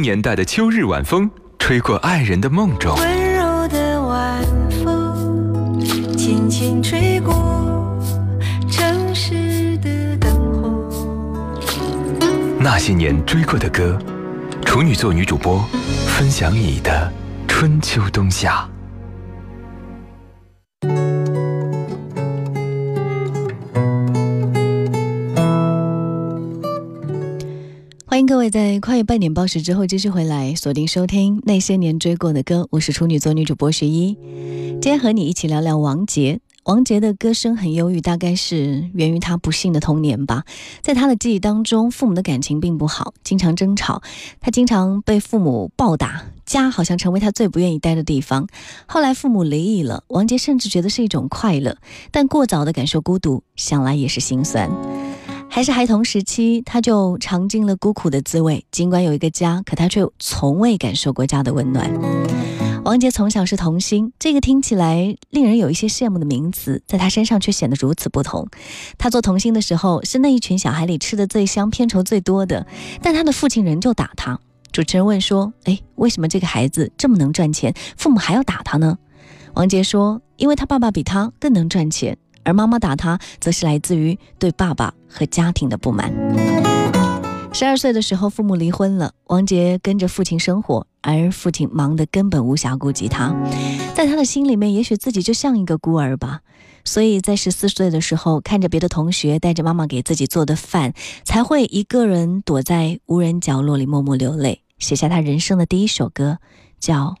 年代的秋日晚风，吹过爱人的梦中。温柔的晚风，轻轻吹过城市的灯火。那些年追过的歌，处女座女主播分享你的春秋冬夏。在跨越半点报时之后继续回来锁定收听那些年追过的歌，我是处女座女主播学一，今天和你一起聊聊王杰。王杰的歌声很忧郁，大概是源于他不幸的童年吧。在他的记忆当中，父母的感情并不好，经常争吵，他经常被父母暴打，家好像成为他最不愿意待的地方。后来父母离异了，王杰甚至觉得是一种快乐，但过早的感受孤独，想来也是心酸。还是孩童时期，他就尝尽了孤苦的滋味。尽管有一个家，可他却从未感受过家的温暖。王杰从小是童星，这个听起来令人有一些羡慕的名词，在他身上却显得如此不同。他做童星的时候，是那一群小孩里吃的最香、片酬最多的，但他的父亲仍旧打他。主持人问说：“哎，为什么这个孩子这么能赚钱，父母还要打他呢？”王杰说：“因为他爸爸比他更能赚钱。”而妈妈打他，则是来自于对爸爸和家庭的不满。十二岁的时候，父母离婚了，王杰跟着父亲生活，而父亲忙得根本无暇顾及他。在他的心里面，也许自己就像一个孤儿吧。所以在十四岁的时候，看着别的同学带着妈妈给自己做的饭，才会一个人躲在无人角落里默默流泪，写下他人生的第一首歌，叫《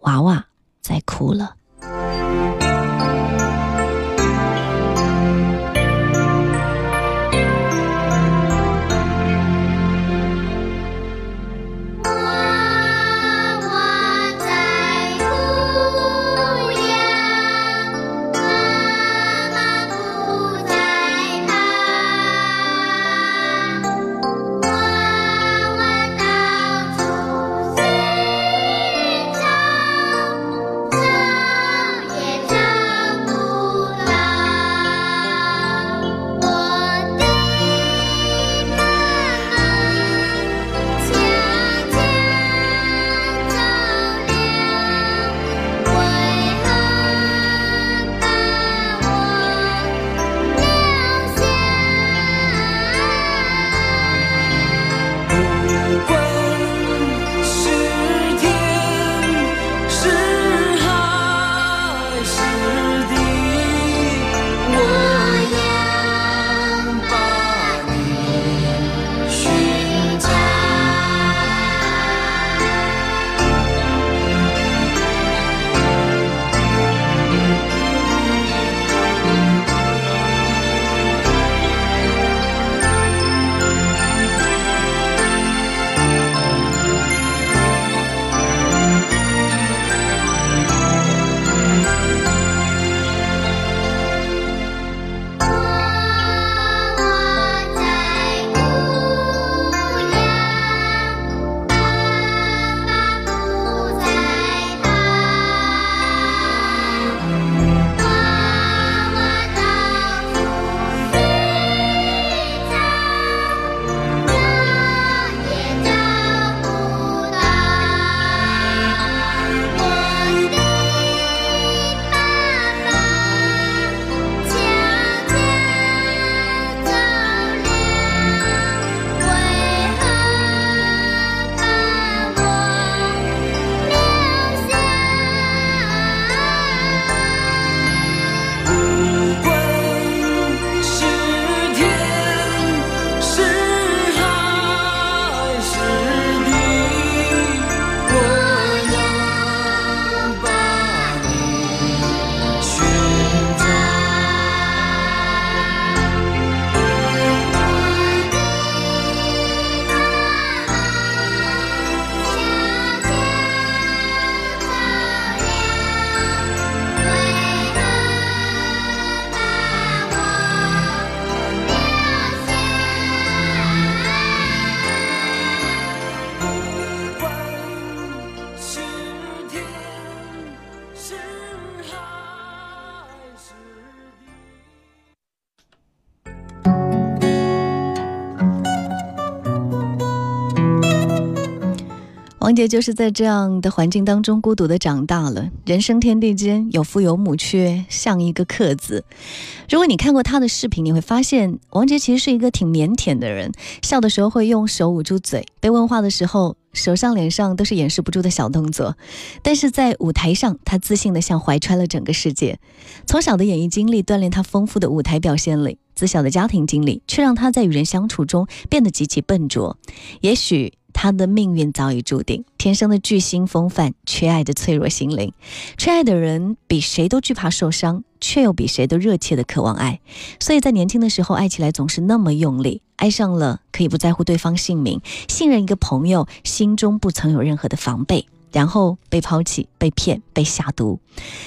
娃娃在哭了》。王杰就是在这样的环境当中孤独的长大了。人生天地间，有父有母，却像一个客字。如果你看过他的视频，你会发现王杰其实是一个挺腼腆的人，笑的时候会用手捂住嘴，被问话的时候，手上、脸上都是掩饰不住的小动作。但是在舞台上，他自信的像怀揣了整个世界。从小的演艺经历锻炼他丰富的舞台表现力，自小的家庭经历却让他在与人相处中变得极其笨拙。也许。他的命运早已注定，天生的巨星风范，缺爱的脆弱心灵。缺爱的人比谁都惧怕受伤，却又比谁都热切的渴望爱。所以在年轻的时候，爱起来总是那么用力。爱上了，可以不在乎对方姓名，信任一个朋友，心中不曾有任何的防备。然后被抛弃、被骗、被下毒。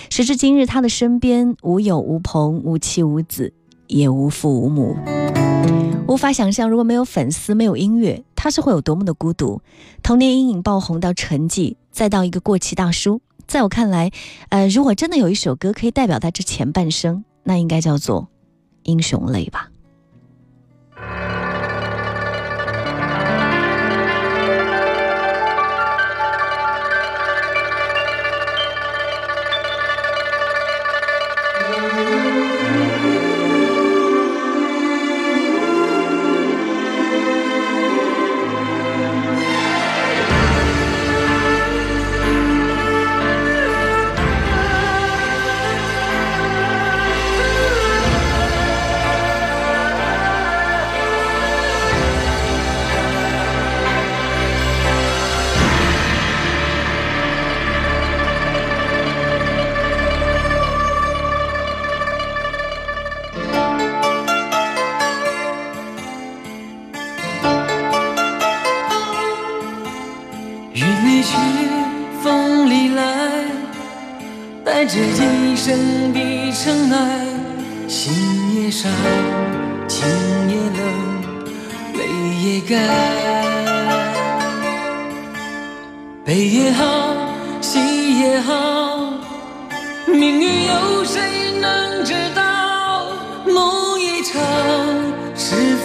时至今日，他的身边无友无朋，无妻无子，也无父无母。无法想象，如果没有粉丝，没有音乐，他是会有多么的孤独。童年阴影爆红到沉寂，再到一个过气大叔。在我看来，呃，如果真的有一首歌可以代表他这前半生，那应该叫做《英雄泪》吧。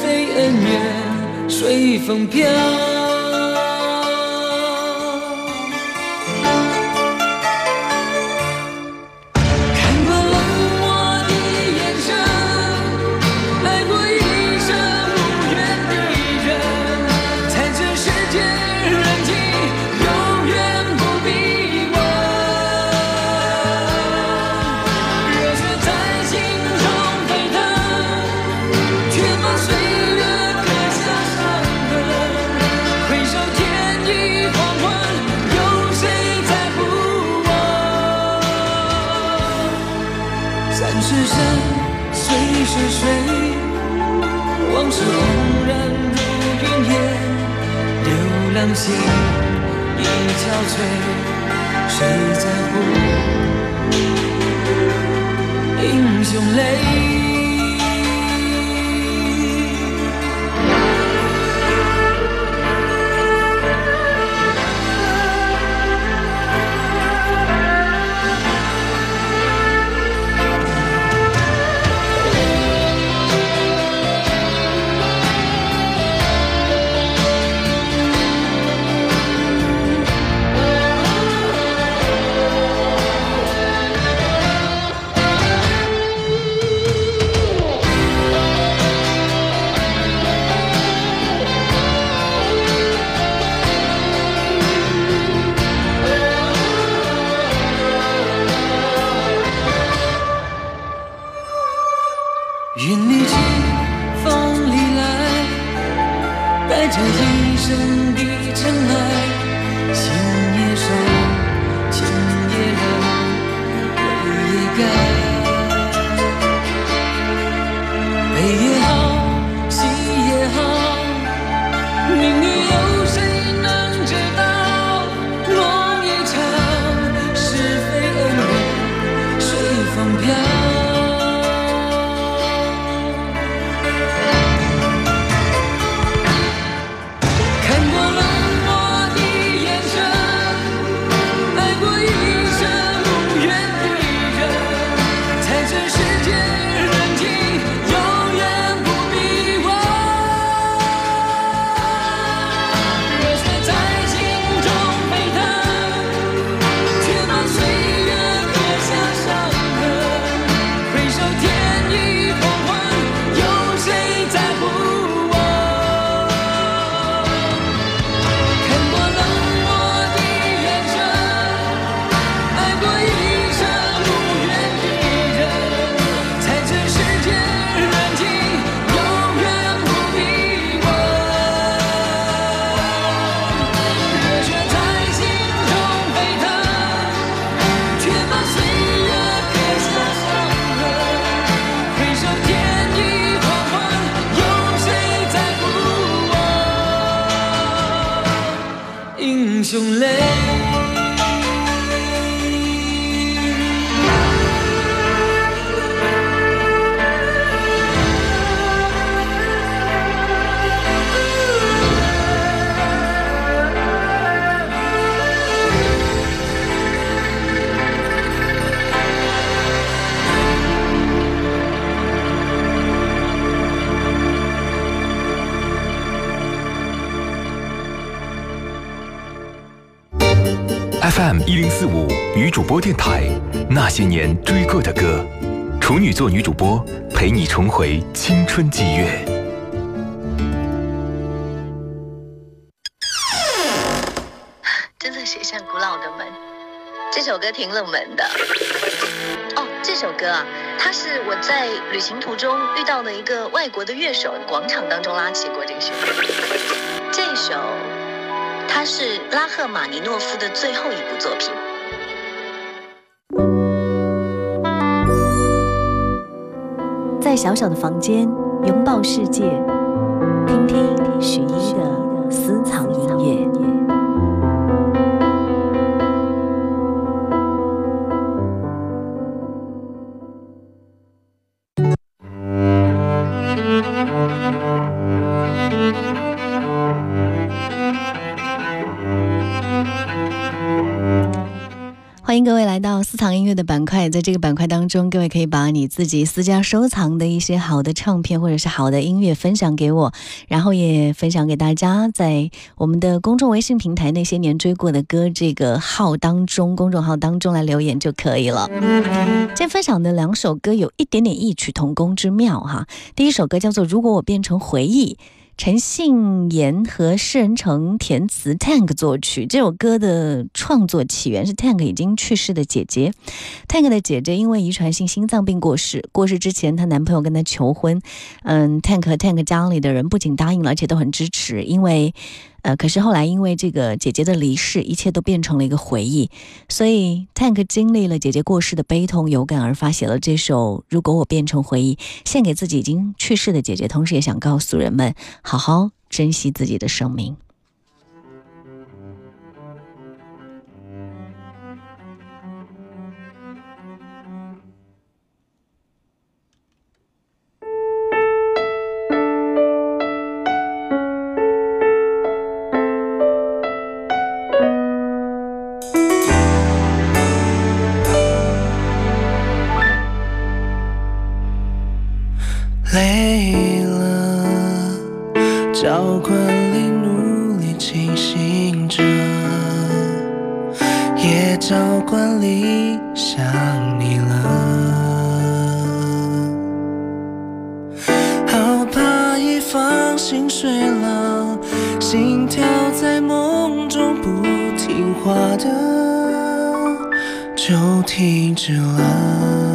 非恩怨随风飘。山是山，水是水，往事轰然如云烟。流浪心已憔悴，谁在乎英雄泪？主播电台，那些年追过的歌，处女座女主播陪你重回青春季月。真的写向古老的门。这首歌挺冷门的。哦，这首歌啊，它是我在旅行途中遇到的一个外国的乐手，广场当中拉起过这个旋律。这首，它是拉赫玛尼诺夫的最后一部作品。在小小的房间拥抱世界，听听许一的的板块，在这个板块当中，各位可以把你自己私家收藏的一些好的唱片或者是好的音乐分享给我，然后也分享给大家，在我们的公众微信平台“那些年追过的歌”这个号当中，公众号当中来留言就可以了。今天分享的两首歌有一点点异曲同工之妙哈。第一首歌叫做《如果我变成回忆》。陈信妍和诗人成填词，Tank 作曲。这首歌的创作起源是 Tank 已经去世的姐姐。Tank 的姐姐因为遗传性心脏病过世，过世之前她男朋友跟她求婚，嗯，Tank 和 Tank 家里的人不仅答应了，而且都很支持，因为。呃，可是后来因为这个姐姐的离世，一切都变成了一个回忆，所以 Tank 经历了姐姐过世的悲痛，有感而发，写了这首《如果我变成回忆》，献给自己已经去世的姐姐，同时也想告诉人们，好好珍惜自己的生命。话的就停止了。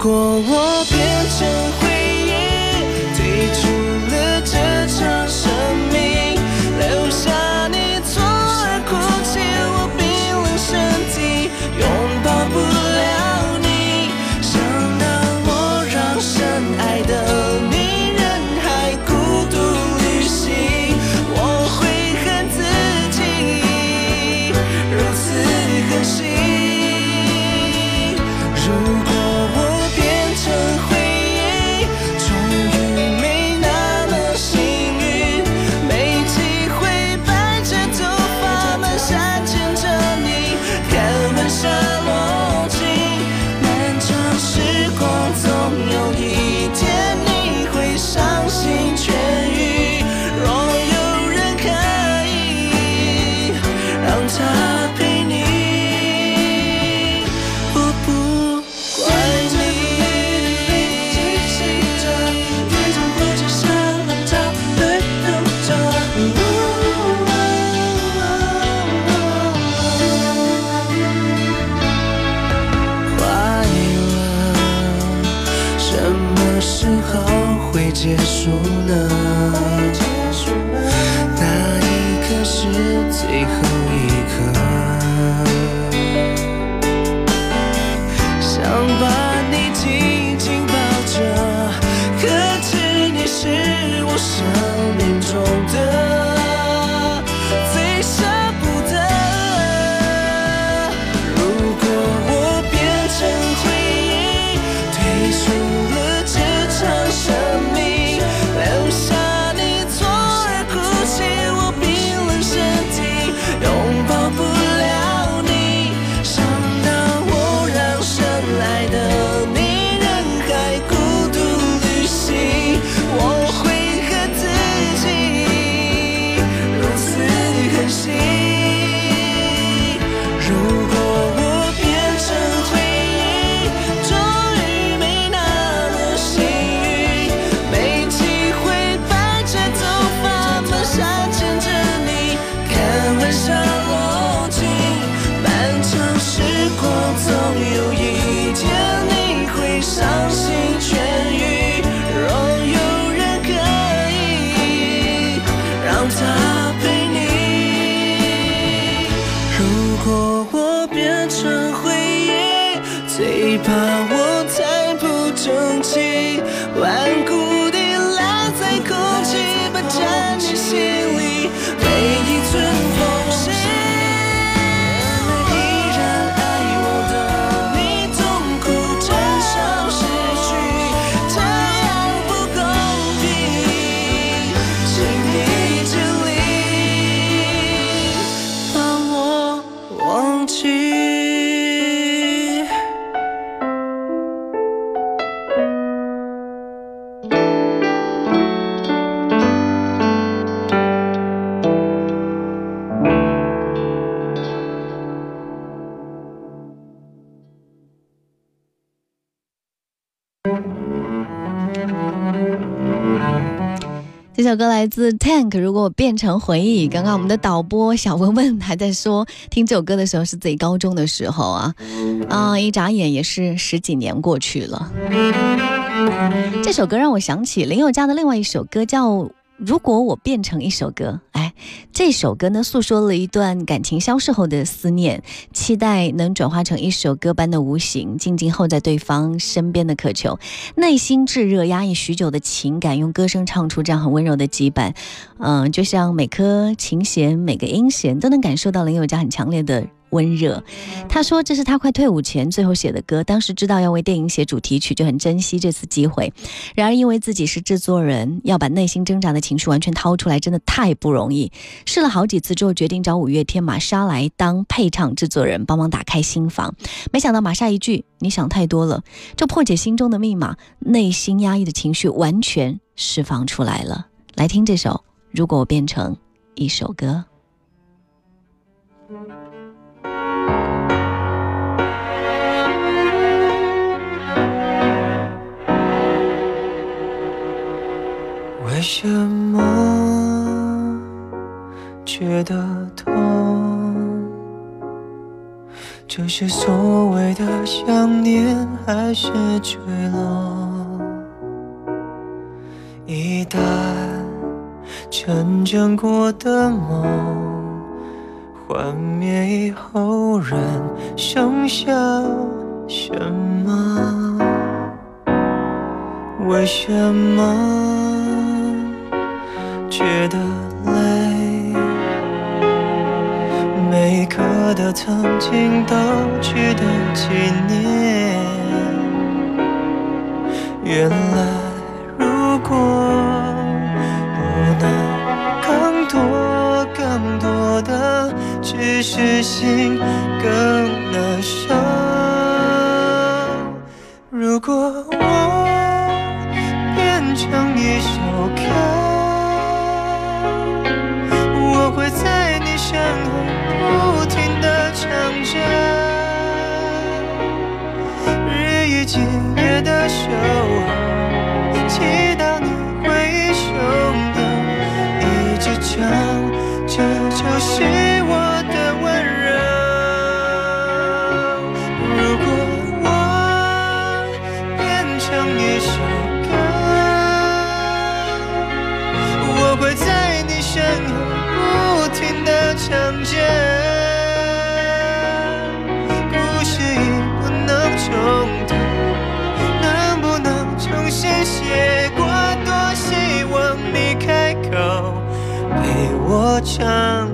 如果我变成呢，那一刻是最后一刻，想把你紧紧抱着，可知你是我生命中的。这首歌来自 Tank。如果我变成回忆，刚刚我们的导播小文文还在说，听这首歌的时候是自己高中的时候啊，啊，一眨眼也是十几年过去了。这首歌让我想起林宥嘉的另外一首歌，叫《如果我变成一首歌》。哎，这首歌呢，诉说了一段感情消逝后的思念，期待能转化成一首歌般的无形，静静候在对方身边的渴求，内心炙热压抑许久的情感，用歌声唱出这样很温柔的羁绊。嗯、就像每颗琴弦、每个音弦都能感受到林宥嘉很强烈的温热。他说这是他快退伍前最后写的歌，当时知道要为电影写主题曲，就很珍惜这次机会。然而因为自己是制作人，要把内心挣扎的情绪完全掏出来，真的太不容易。试了好几次之后，决定找五月天玛莎来当配唱制作人，帮忙打开心房。没想到玛莎一句“你想太多了”，就破解心中的密码，内心压抑的情绪完全释放出来了。来听这首《如果我变成一首歌》。为什么觉得痛？这是所谓的想念，还是坠落？一旦成真过的梦，幻灭以后，人剩下什么？为什么觉得累？每一刻的曾经都值得纪念。原来，如果不能更多更多的，只是心更难受。如果的守候，祈祷你回首的一直唱，这就是我的温柔。如果我变成一首歌，我会在你身后不停地唱着我唱